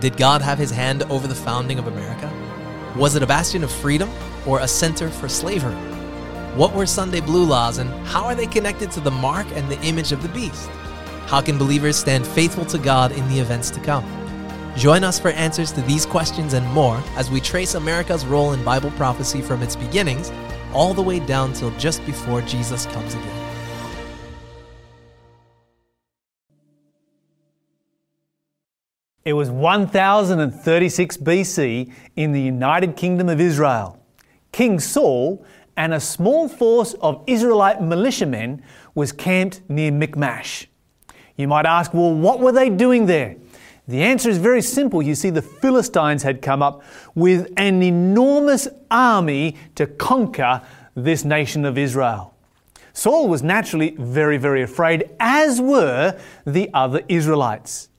Did God have his hand over the founding of America? Was it a bastion of freedom or a center for slavery? What were Sunday blue laws and how are they connected to the mark and the image of the beast? How can believers stand faithful to God in the events to come? Join us for answers to these questions and more as we trace America's role in Bible prophecy from its beginnings all the way down till just before Jesus comes again. It was 1036 BC in the United Kingdom of Israel. King Saul and a small force of Israelite militiamen was camped near Michmash. You might ask, well, what were they doing there? The answer is very simple. You see, the Philistines had come up with an enormous army to conquer this nation of Israel. Saul was naturally very, very afraid, as were the other Israelites.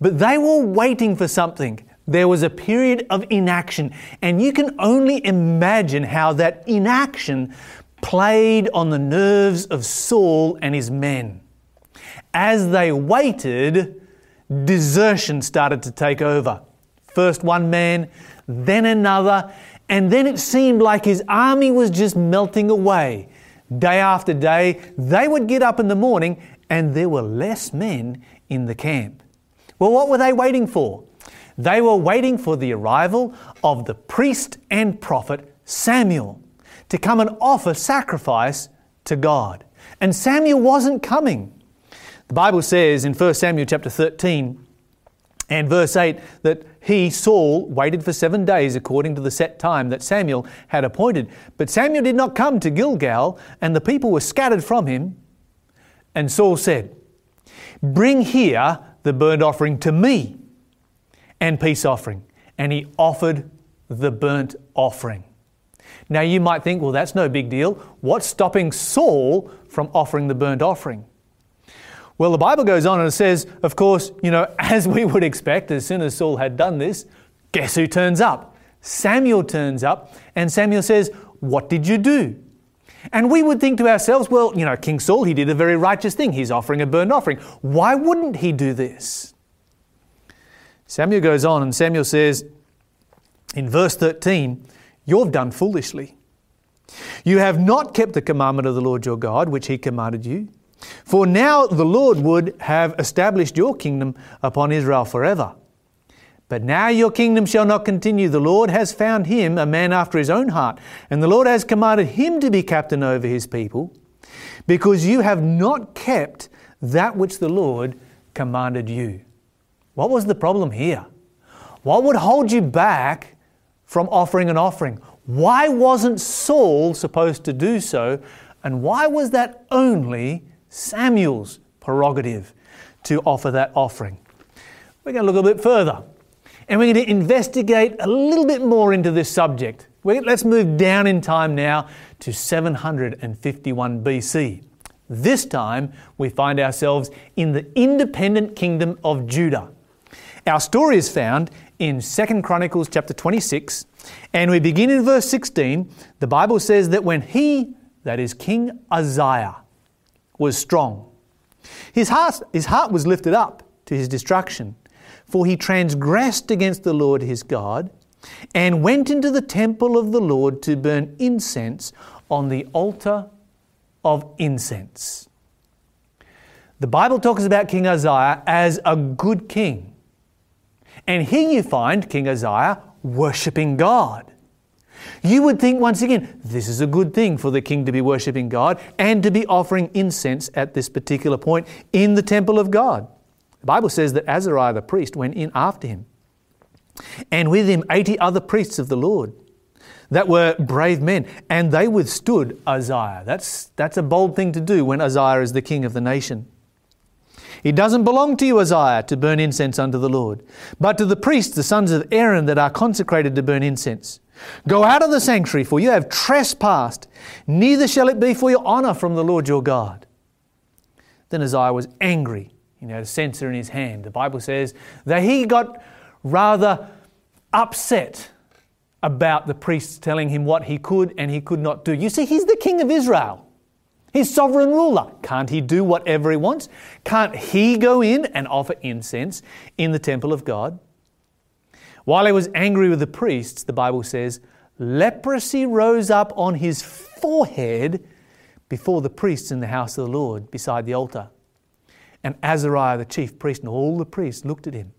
But they were waiting for something. There was a period of inaction, and you can only imagine how that inaction played on the nerves of Saul and his men. As they waited, desertion started to take over. First one man, then another, and then it seemed like his army was just melting away. Day after day, they would get up in the morning and there were less men in the camp. Well, what were they waiting for? They were waiting for the arrival of the priest and prophet Samuel to come and offer sacrifice to God. And Samuel wasn't coming. The Bible says in 1 Samuel chapter 13 and verse 8 that he, Saul, waited for seven days according to the set time that Samuel had appointed. But Samuel did not come to Gilgal, and the people were scattered from him. And Saul said, Bring here the burnt offering to me and peace offering. And he offered the burnt offering. Now you might think, well, that's no big deal. What's stopping Saul from offering the burnt offering? Well, the Bible goes on and it says, of course, you know, as we would expect, as soon as Saul had done this, guess who turns up? Samuel turns up, and Samuel says, What did you do? And we would think to ourselves, well, you know, King Saul, he did a very righteous thing. He's offering a burnt offering. Why wouldn't he do this? Samuel goes on, and Samuel says in verse 13, You've done foolishly. You have not kept the commandment of the Lord your God, which he commanded you. For now the Lord would have established your kingdom upon Israel forever. But now your kingdom shall not continue. The Lord has found him a man after his own heart, and the Lord has commanded him to be captain over his people, because you have not kept that which the Lord commanded you. What was the problem here? What would hold you back from offering an offering? Why wasn't Saul supposed to do so? And why was that only Samuel's prerogative to offer that offering? We're going to look a bit further. And we're going to investigate a little bit more into this subject. Let's move down in time now to 751 BC. This time, we find ourselves in the independent kingdom of Judah. Our story is found in 2 Chronicles chapter 26, and we begin in verse 16. The Bible says that when he, that is King Uzziah, was strong, his heart, his heart was lifted up to his destruction for he transgressed against the Lord his God and went into the temple of the Lord to burn incense on the altar of incense. The Bible talks about King Uzziah as a good king. And here you find King Uzziah worshipping God. You would think once again, this is a good thing for the king to be worshipping God and to be offering incense at this particular point in the temple of God. The Bible says that Azariah the priest went in after him, and with him 80 other priests of the Lord that were brave men, and they withstood Uzziah. That's, that's a bold thing to do when Uzziah is the king of the nation. It doesn't belong to you, Uzziah, to burn incense unto the Lord, but to the priests, the sons of Aaron, that are consecrated to burn incense. Go out of the sanctuary, for you have trespassed, neither shall it be for your honor from the Lord your God. Then Uzziah was angry you know, a censer in his hand. The Bible says that he got rather upset about the priests telling him what he could and he could not do. You see, he's the king of Israel. He's sovereign ruler. Can't he do whatever he wants? Can't he go in and offer incense in the temple of God? While he was angry with the priests, the Bible says, leprosy rose up on his forehead before the priests in the house of the Lord beside the altar. And Azariah, the chief priest, and all the priests looked at him.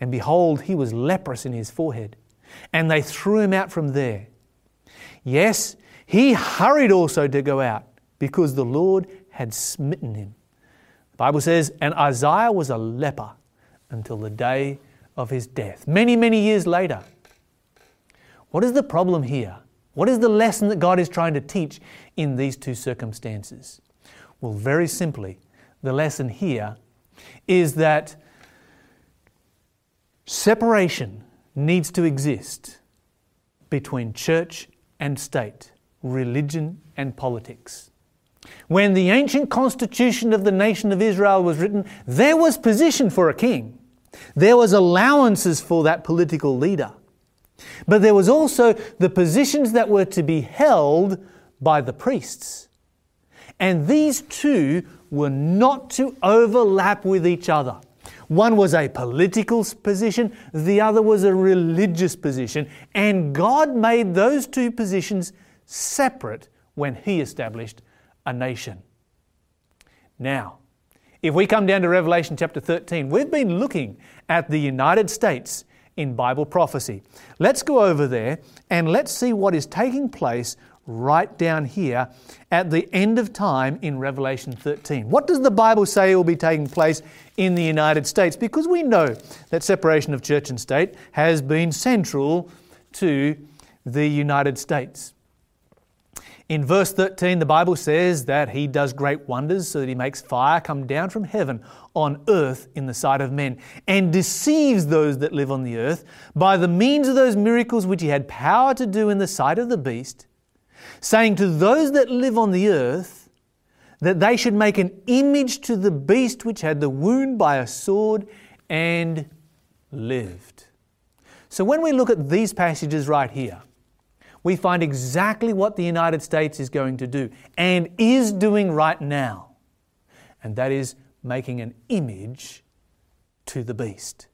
And behold, he was leprous in his forehead. And they threw him out from there. Yes, he hurried also to go out because the Lord had smitten him. The Bible says, and Uzziah was a leper until the day of his death. Many, many years later. What is the problem here? What is the lesson that God is trying to teach in these two circumstances? Well, very simply, the lesson here is that separation needs to exist between church and state, religion and politics. When the ancient constitution of the nation of Israel was written, there was position for a king. There was allowances for that political leader. But there was also the positions that were to be held by the priests. And these two were not to overlap with each other. One was a political position, the other was a religious position, and God made those two positions separate when He established a nation. Now, if we come down to Revelation chapter 13, we've been looking at the United States in Bible prophecy. Let's go over there and let's see what is taking place right down here at the end of time in Revelation 13. What does the Bible say will be taking place in the United States? Because we know that separation of church and state has been central to the United States. In verse 13, the Bible says that he does great wonders so that he makes fire come down from heaven on earth in the sight of men and deceives those that live on the earth by the means of those miracles which he had power to do in the sight of the beast, saying to those that live on the earth that they should make an image to the beast which had the wound by a sword and lived. So when we look at these passages right here, we find exactly what the United States is going to do and is doing right now. And that is making an image to the beast,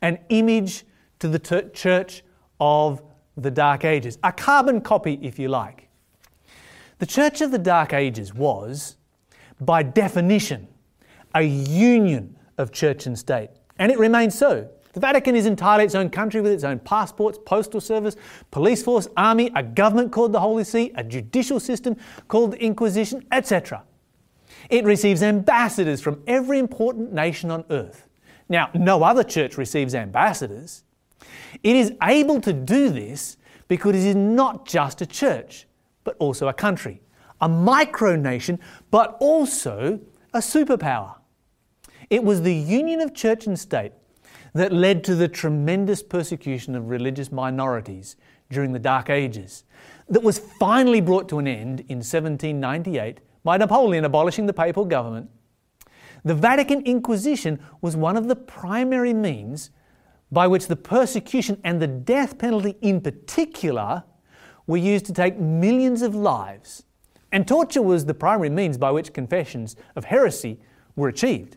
an image to the church of the Dark Ages, a carbon copy, if you like. The church of the Dark Ages was, by definition, a union of church and state, and it remains so. The Vatican is entirely its own country with its own passports, postal service, police force, army, a government called the Holy See, a judicial system called the Inquisition, etc. It receives ambassadors from every important nation on earth. Now, no other church receives ambassadors. It is able to do this because it is not just a church, but also a country, a micronation, but also a superpower. It was the union of church and state that led to the tremendous persecution of religious minorities during the Dark Ages, that was finally brought to an end in 1798 by Napoleon abolishing the papal government. The Vatican Inquisition was one of the primary means by which the persecution and the death penalty in particular were used to take millions of lives. And torture was the primary means by which confessions of heresy were achieved.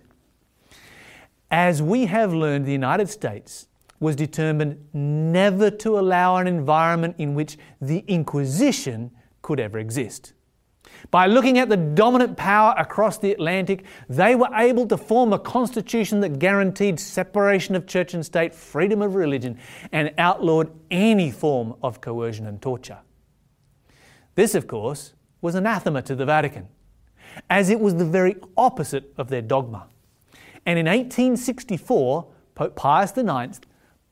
As we have learned, the United States was determined never to allow an environment in which the Inquisition could ever exist. By looking at the dominant power across the Atlantic, they were able to form a constitution that guaranteed separation of church and state, freedom of religion, and outlawed any form of coercion and torture. This, of course, was anathema to the Vatican, as it was the very opposite of their dogma. And in 1864, Pope Pius IX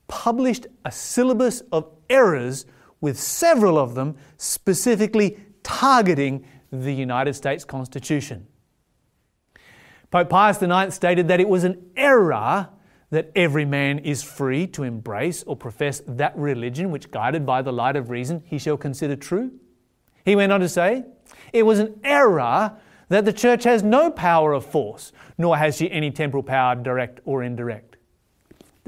published a syllabus of errors, with several of them specifically targeting the United States Constitution. Pope Pius IX stated that it was an error that every man is free to embrace or profess that religion which, guided by the light of reason, he shall consider true. He went on to say, it was an error that the church has no power of force, nor has she any temporal power, direct or indirect.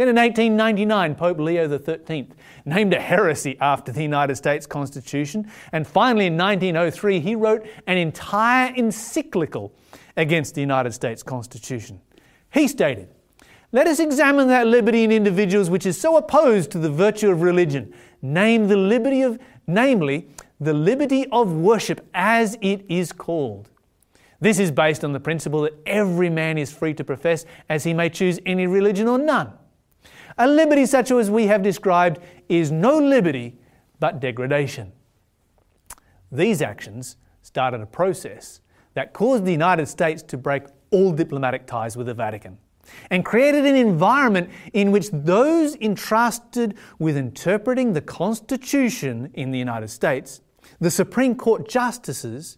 Then in 1899, Pope Leo XIII named a heresy after the United States Constitution. And finally, in 1903, he wrote an entire encyclical against the United States Constitution. He stated, Let us examine that liberty in individuals which is so opposed to the virtue of religion, name the liberty of, namely, the liberty of worship as it is called. This is based on the principle that every man is free to profess as he may choose any religion or none. A liberty such as we have described is no liberty but degradation. These actions started a process that caused the United States to break all diplomatic ties with the Vatican and created an environment in which those entrusted with interpreting the Constitution in the United States, the Supreme Court justices,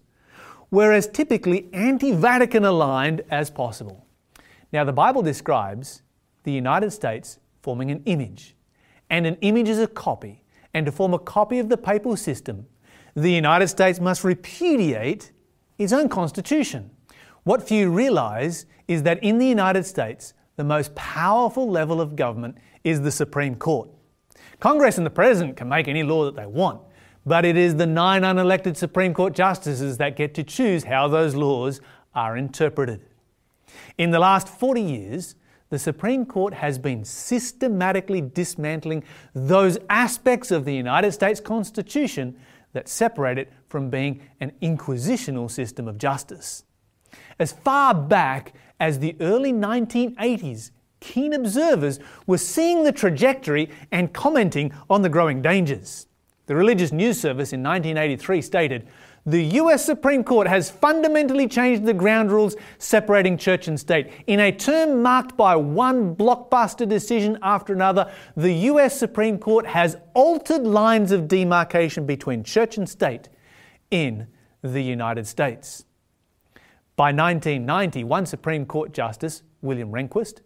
were as typically anti Vatican aligned as possible. Now, the Bible describes the United States forming an image, and an image is a copy, and to form a copy of the papal system, the United States must repudiate its own constitution. What few realize is that in the United States, the most powerful level of government is the Supreme Court. Congress and the President can make any law that they want, but it is the nine unelected Supreme Court justices that get to choose how those laws are interpreted. In the last 40 years, the Supreme Court has been systematically dismantling those aspects of the United States Constitution that separate it from being an inquisitional system of justice. As far back as the early 1980s, keen observers were seeing the trajectory and commenting on the growing dangers. The Religious News Service in 1983 stated the US Supreme Court has fundamentally changed the ground rules separating church and state. In a term marked by one blockbuster decision after another, the US Supreme Court has altered lines of demarcation between church and state in the United States. By 1990, one Supreme Court Justice, William Rehnquist,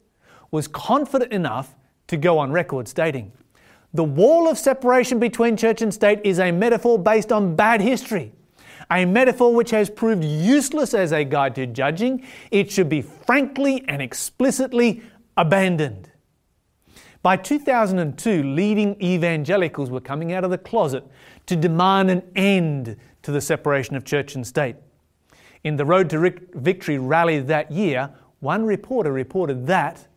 was confident enough to go on record stating, The wall of separation between church and state is a metaphor based on bad history a metaphor which has proved useless as a guide to judging, it should be frankly and explicitly abandoned. By 2002, leading evangelicals were coming out of the closet to demand an end to the separation of church and state. In the Road to Victory rally that year, one reporter reported that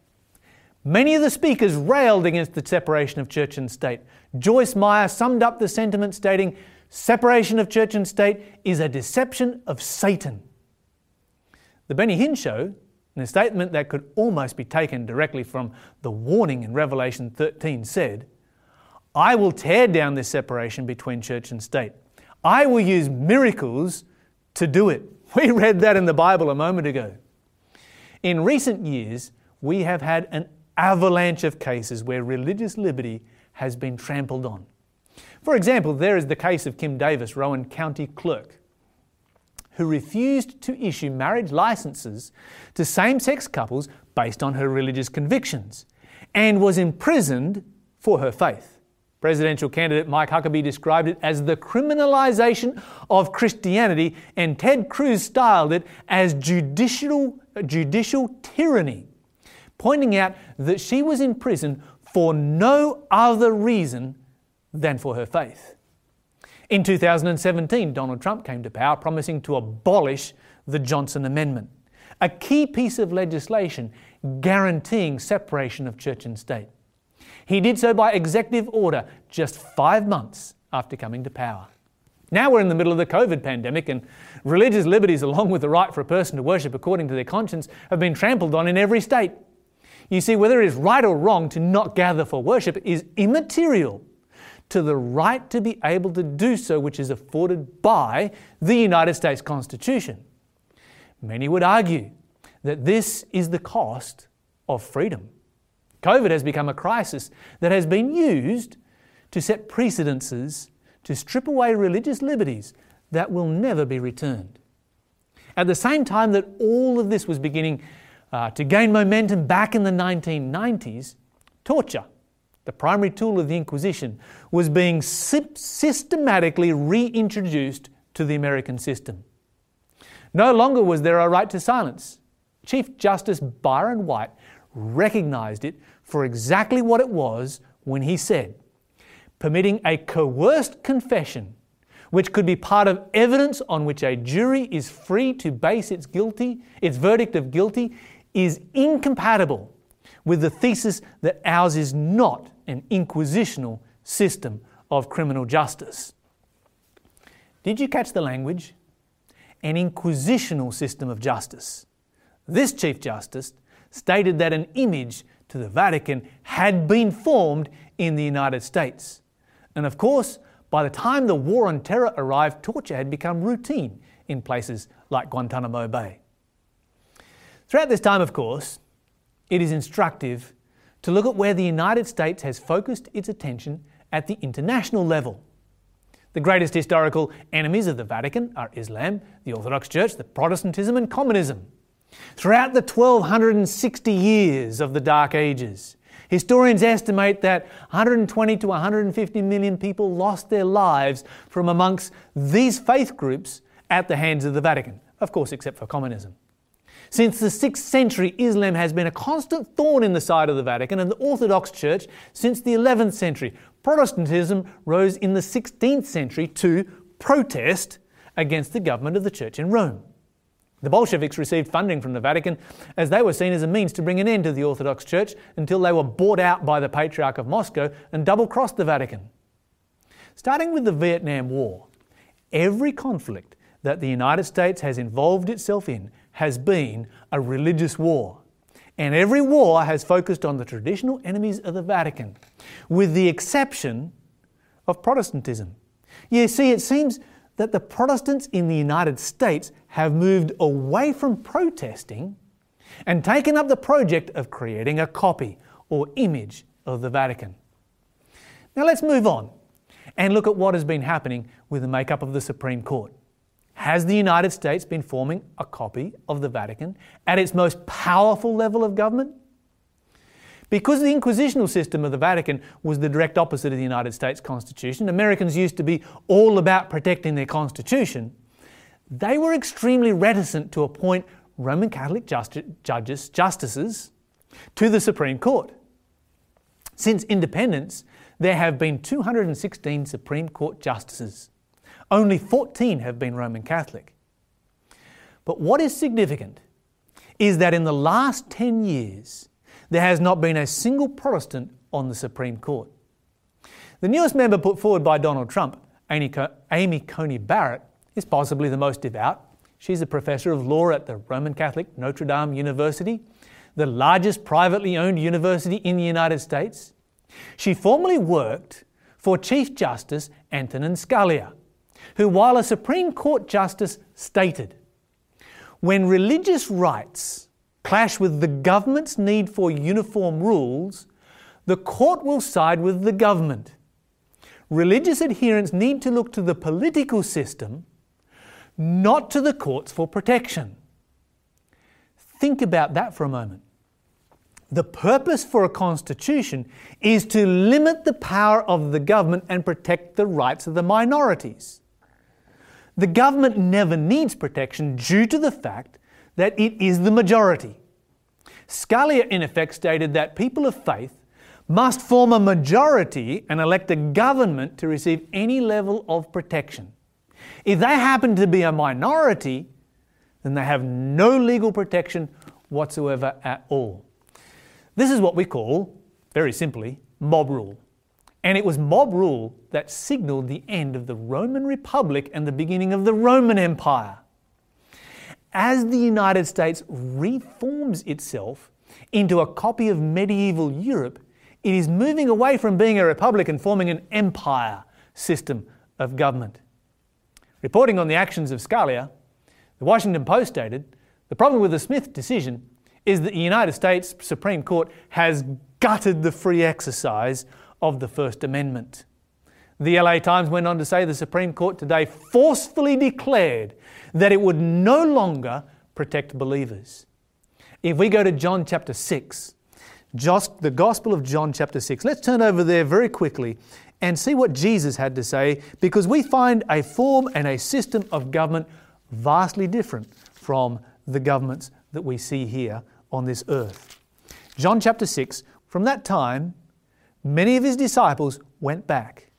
many of the speakers railed against the separation of church and state. Joyce Meyer summed up the sentiment stating, Separation of church and state is a deception of Satan. The Benny Hinn Show, in a statement that could almost be taken directly from the warning in Revelation 13, said, I will tear down this separation between church and state. I will use miracles to do it. We read that in the Bible a moment ago. In recent years, we have had an avalanche of cases where religious liberty has been trampled on. For example, there is the case of Kim Davis, Rowan County Clerk, who refused to issue marriage licenses to same sex couples based on her religious convictions and was imprisoned for her faith. Presidential candidate Mike Huckabee described it as the criminalization of Christianity, and Ted Cruz styled it as judicial, judicial tyranny, pointing out that she was in prison for no other reason than for her faith. In 2017, Donald Trump came to power promising to abolish the Johnson Amendment, a key piece of legislation guaranteeing separation of church and state. He did so by executive order just five months after coming to power. Now we're in the middle of the COVID pandemic, and religious liberties, along with the right for a person to worship according to their conscience, have been trampled on in every state. You see, whether it is right or wrong to not gather for worship is immaterial to the right to be able to do so, which is afforded by the United States Constitution. Many would argue that this is the cost of freedom. COVID has become a crisis that has been used to set precedences to strip away religious liberties that will never be returned. At the same time that all of this was beginning uh, to gain momentum back in the 1990s, torture the primary tool of the Inquisition, was being systematically reintroduced to the American system. No longer was there a right to silence. Chief Justice Byron White recognized it for exactly what it was when he said, permitting a coerced confession, which could be part of evidence on which a jury is free to base its guilty, its verdict of guilty, is incompatible with the thesis that ours is not an inquisitional system of criminal justice. Did you catch the language? An inquisitional system of justice. This Chief Justice stated that an image to the Vatican had been formed in the United States. And of course, by the time the War on Terror arrived, torture had become routine in places like Guantanamo Bay. Throughout this time, of course, it is instructive to look at where the United States has focused its attention at the international level. The greatest historical enemies of the Vatican are Islam, the Orthodox Church, the Protestantism, and communism. Throughout the 1260 years of the Dark Ages, historians estimate that 120 to 150 million people lost their lives from amongst these faith groups at the hands of the Vatican, of course, except for communism. Since the 6th century, Islam has been a constant thorn in the side of the Vatican and the Orthodox Church since the 11th century. Protestantism rose in the 16th century to protest against the government of the Church in Rome. The Bolsheviks received funding from the Vatican as they were seen as a means to bring an end to the Orthodox Church until they were bought out by the Patriarch of Moscow and double crossed the Vatican. Starting with the Vietnam War, every conflict that the United States has involved itself in has been a religious war. And every war has focused on the traditional enemies of the Vatican, with the exception of Protestantism. You see, it seems that the Protestants in the United States have moved away from protesting and taken up the project of creating a copy or image of the Vatican. Now let's move on and look at what has been happening with the makeup of the Supreme Court. Has the United States been forming a copy of the Vatican at its most powerful level of government? Because the inquisitional system of the Vatican was the direct opposite of the United States Constitution, Americans used to be all about protecting their Constitution, they were extremely reticent to appoint Roman Catholic judges, justices to the Supreme Court. Since independence, there have been 216 Supreme Court justices. Only 14 have been Roman Catholic. But what is significant is that in the last 10 years, there has not been a single Protestant on the Supreme Court. The newest member put forward by Donald Trump, Amy Coney Barrett, is possibly the most devout. She's a professor of law at the Roman Catholic Notre Dame University, the largest privately owned university in the United States. She formerly worked for Chief Justice Antonin Scalia, who, while a Supreme Court justice, stated when religious rights clash with the government's need for uniform rules, the court will side with the government. Religious adherents need to look to the political system, not to the courts for protection. Think about that for a moment. The purpose for a constitution is to limit the power of the government and protect the rights of the minorities. The government never needs protection due to the fact that it is the majority. Scalia, in effect, stated that people of faith must form a majority and elect a government to receive any level of protection. If they happen to be a minority, then they have no legal protection whatsoever at all. This is what we call, very simply, mob rule. And it was mob rule that signaled the end of the Roman Republic and the beginning of the Roman Empire. As the United States reforms itself into a copy of medieval Europe, it is moving away from being a republic and forming an empire system of government. Reporting on the actions of Scalia, the Washington Post stated the problem with the Smith decision is that the United States Supreme Court has gutted the free exercise of the First Amendment. The LA Times went on to say the Supreme Court today forcefully declared that it would no longer protect believers. If we go to John chapter 6, just the Gospel of John chapter 6, let's turn over there very quickly and see what Jesus had to say because we find a form and a system of government vastly different from the governments that we see here on this earth. John chapter 6, from that time, many of his disciples went back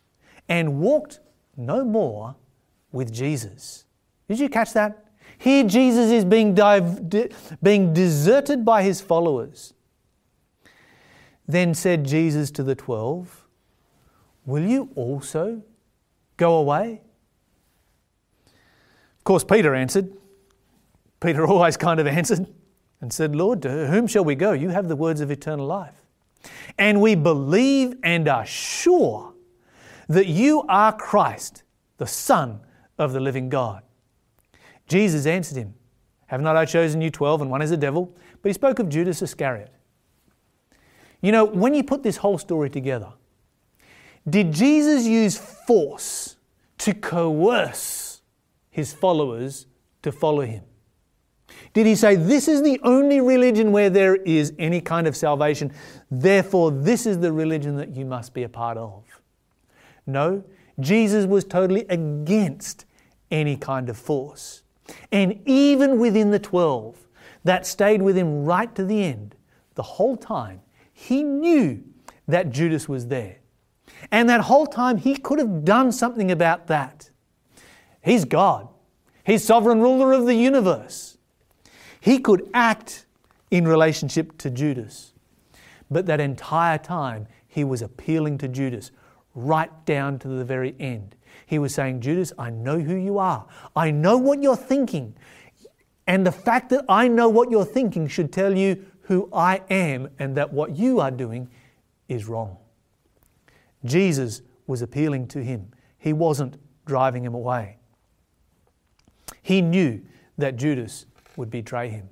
and walked no more with Jesus. Did you catch that? Here, Jesus is being, div- being deserted by his followers. Then said Jesus to the twelve, Will you also go away? Of course, Peter answered. Peter always kind of answered and said, Lord, to whom shall we go? You have the words of eternal life. And we believe and are sure that you are Christ, the Son of the living God. Jesus answered him, Have not I chosen you twelve, and one is a devil? But he spoke of Judas Iscariot. You know, when you put this whole story together, did Jesus use force to coerce his followers to follow him? Did he say, This is the only religion where there is any kind of salvation, therefore, this is the religion that you must be a part of? No, Jesus was totally against any kind of force. And even within the 12 that stayed with him right to the end, the whole time, he knew that Judas was there. And that whole time, he could have done something about that. He's God, He's sovereign ruler of the universe. He could act in relationship to Judas. But that entire time, he was appealing to Judas right down to the very end. He was saying, Judas, I know who you are. I know what you're thinking. And the fact that I know what you're thinking should tell you who I am and that what you are doing is wrong. Jesus was appealing to him, he wasn't driving him away. He knew that Judas would betray him.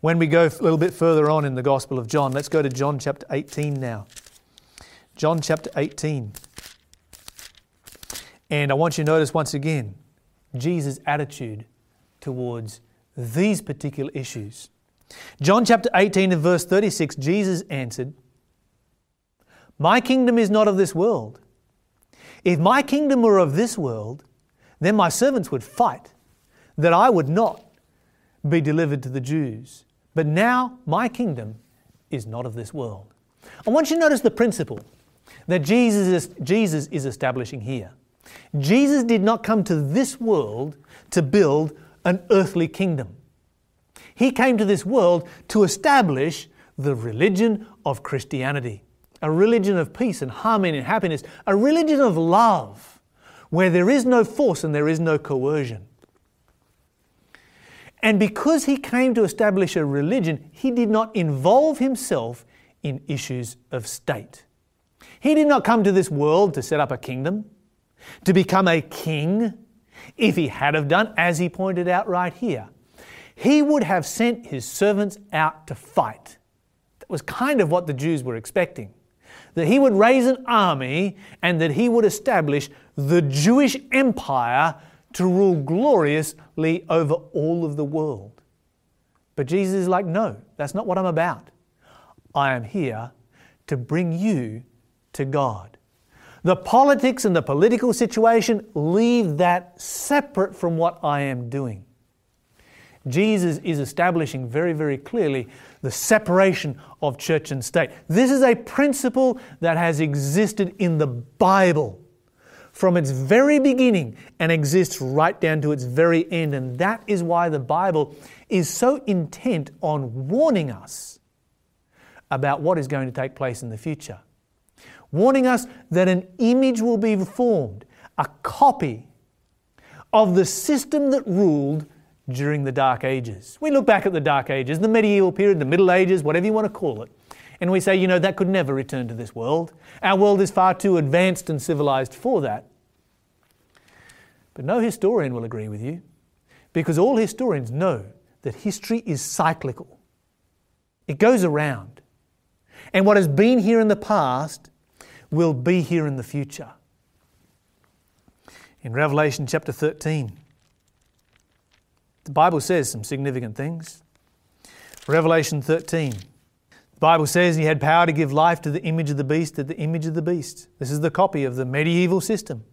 When we go a little bit further on in the Gospel of John, let's go to John chapter 18 now. John chapter 18. And I want you to notice once again Jesus' attitude towards these particular issues. John chapter 18 and verse 36, Jesus answered, My kingdom is not of this world. If my kingdom were of this world, then my servants would fight, that I would not be delivered to the Jews. But now my kingdom is not of this world. I want you to notice the principle that Jesus is, Jesus is establishing here. Jesus did not come to this world to build an earthly kingdom. He came to this world to establish the religion of Christianity, a religion of peace and harmony and happiness, a religion of love, where there is no force and there is no coercion. And because he came to establish a religion, he did not involve himself in issues of state. He did not come to this world to set up a kingdom, to become a king. If he had have done, as he pointed out right here, he would have sent his servants out to fight. That was kind of what the Jews were expecting. That he would raise an army and that he would establish the Jewish empire to rule gloriously over all of the world. But Jesus is like, no, that's not what I'm about. I am here to bring you to God. The politics and the political situation, leave that separate from what I am doing. Jesus is establishing very, very clearly the separation of church and state. This is a principle that has existed in the Bible from its very beginning and exists right down to its very end. And that is why the Bible is so intent on warning us about what is going to take place in the future. Warning us that an image will be formed, a copy of the system that ruled during the Dark Ages. We look back at the Dark Ages, the medieval period, the Middle Ages, whatever you want to call it, and we say, you know, that could never return to this world. Our world is far too advanced and civilized for that. But no historian will agree with you because all historians know that history is cyclical, it goes around. And what has been here in the past will be here in the future. In Revelation chapter 13, the Bible says some significant things. Revelation 13. The Bible says he had power to give life to the image of the beast, to the image of the beast. This is the copy of the medieval system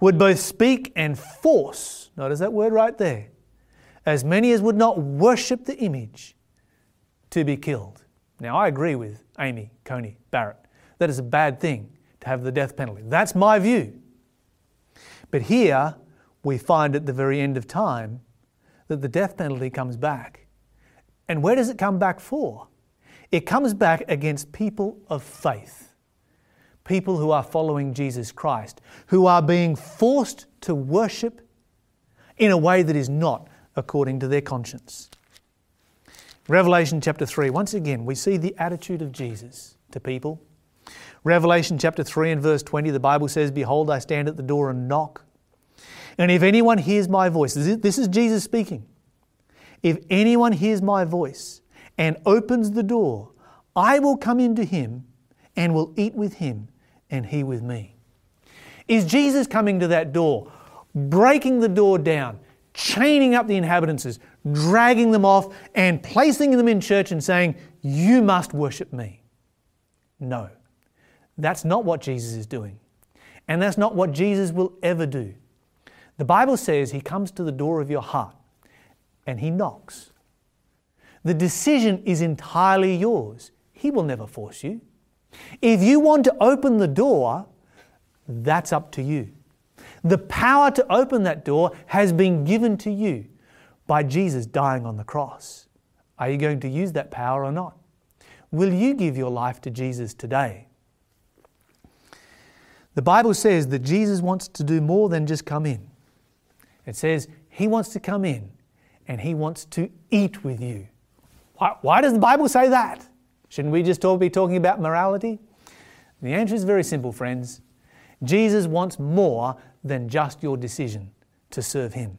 would both speak and force, notice that word right there, as many as would not worship the image to be killed. Now, I agree with Amy Coney Barrett. That is a bad thing to have the death penalty. That's my view. But here we find at the very end of time that the death penalty comes back. And where does it come back for? It comes back against people of faith, people who are following Jesus Christ, who are being forced to worship in a way that is not according to their conscience. Revelation chapter 3, once again, we see the attitude of Jesus to people. Revelation chapter 3 and verse 20, the Bible says, Behold, I stand at the door and knock. And if anyone hears my voice, this is Jesus speaking. If anyone hears my voice and opens the door, I will come into him and will eat with him and he with me. Is Jesus coming to that door, breaking the door down, chaining up the inhabitants, dragging them off, and placing them in church and saying, You must worship me? No. That's not what Jesus is doing. And that's not what Jesus will ever do. The Bible says he comes to the door of your heart and he knocks. The decision is entirely yours. He will never force you. If you want to open the door, that's up to you. The power to open that door has been given to you by Jesus dying on the cross. Are you going to use that power or not? Will you give your life to Jesus today? The Bible says that Jesus wants to do more than just come in. It says he wants to come in and he wants to eat with you. Why, why does the Bible say that? Shouldn't we just talk, be talking about morality? The answer is very simple, friends. Jesus wants more than just your decision to serve him.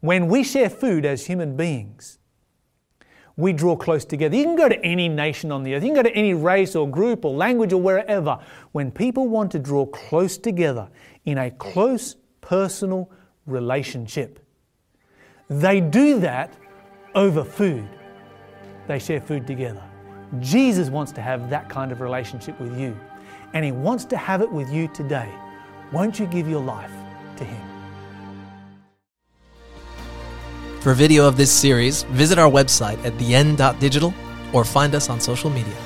When we share food as human beings, we draw close together. You can go to any nation on the earth, you can go to any race or group or language or wherever. When people want to draw close together in a close personal relationship, they do that over food. They share food together. Jesus wants to have that kind of relationship with you, and He wants to have it with you today. Won't you give your life to Him? For video of this series, visit our website at theend.digital or find us on social media.